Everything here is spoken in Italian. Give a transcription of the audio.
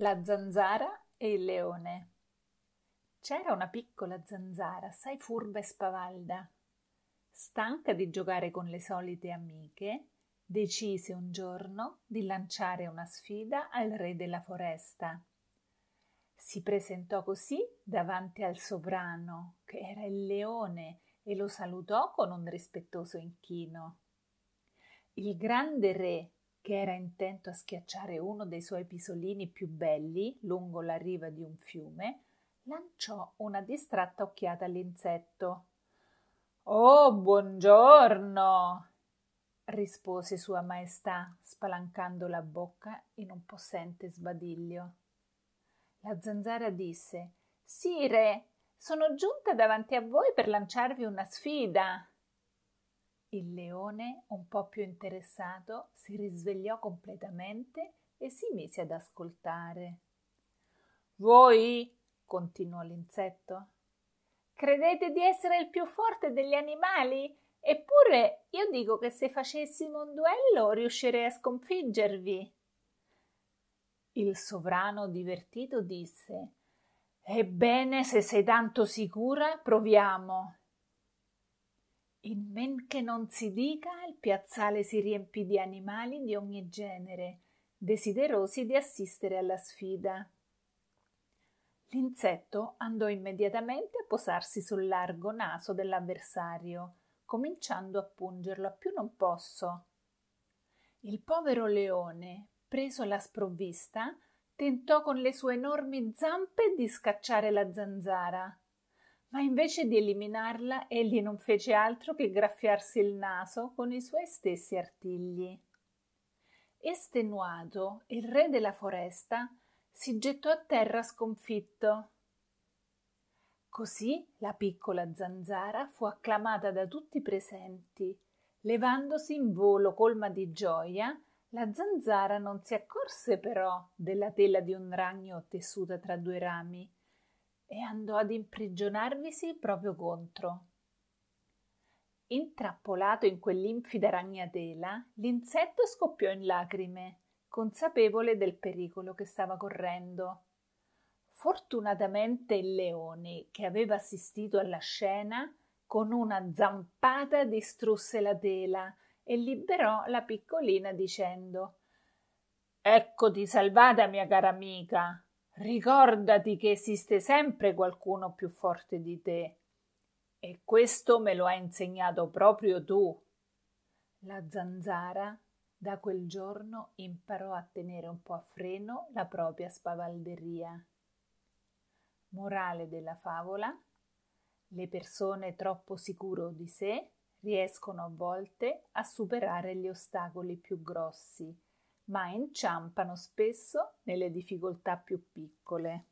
La zanzara e il leone. C'era una piccola zanzara, assai furba e spavalda. Stanca di giocare con le solite amiche, decise un giorno di lanciare una sfida al re della foresta. Si presentò così davanti al sovrano, che era il leone, e lo salutò con un rispettoso inchino. Il grande re che era intento a schiacciare uno dei suoi pisolini più belli lungo la riva di un fiume, lanciò una distratta occhiata all'insetto. Oh, buongiorno! rispose Sua Maestà, spalancando la bocca in un possente sbadiglio. La zanzara disse: Sire, sono giunta davanti a voi per lanciarvi una sfida. Il leone, un po' più interessato, si risvegliò completamente e si mise ad ascoltare. Voi, continuò l'insetto, credete di essere il più forte degli animali? Eppure io dico che se facessimo un duello riuscirei a sconfiggervi. Il sovrano divertito disse Ebbene, se sei tanto sicura, proviamo. In men che non si dica, il piazzale si riempì di animali di ogni genere, desiderosi di assistere alla sfida. L'insetto andò immediatamente a posarsi sul largo naso dell'avversario, cominciando a pungerlo a più non posso. Il povero leone, preso alla sprovvista, tentò con le sue enormi zampe di scacciare la zanzara ma invece di eliminarla egli non fece altro che graffiarsi il naso con i suoi stessi artigli. Estenuato, il re della foresta si gettò a terra sconfitto. Così la piccola zanzara fu acclamata da tutti i presenti. Levandosi in volo colma di gioia, la zanzara non si accorse però della tela di un ragno tessuta tra due rami e andò ad imprigionarvisi proprio contro. Intrappolato in quell'infida ragnatela, l'insetto scoppiò in lacrime, consapevole del pericolo che stava correndo. Fortunatamente il leone, che aveva assistito alla scena, con una zampata distrusse la tela e liberò la piccolina dicendo Eccoti salvata, mia cara amica. Ricordati che esiste sempre qualcuno più forte di te. E questo me lo hai insegnato proprio tu. La zanzara da quel giorno imparò a tenere un po' a freno la propria spavalderia. Morale della favola. Le persone troppo sicuro di sé riescono a volte a superare gli ostacoli più grossi ma inciampano spesso nelle difficoltà più piccole.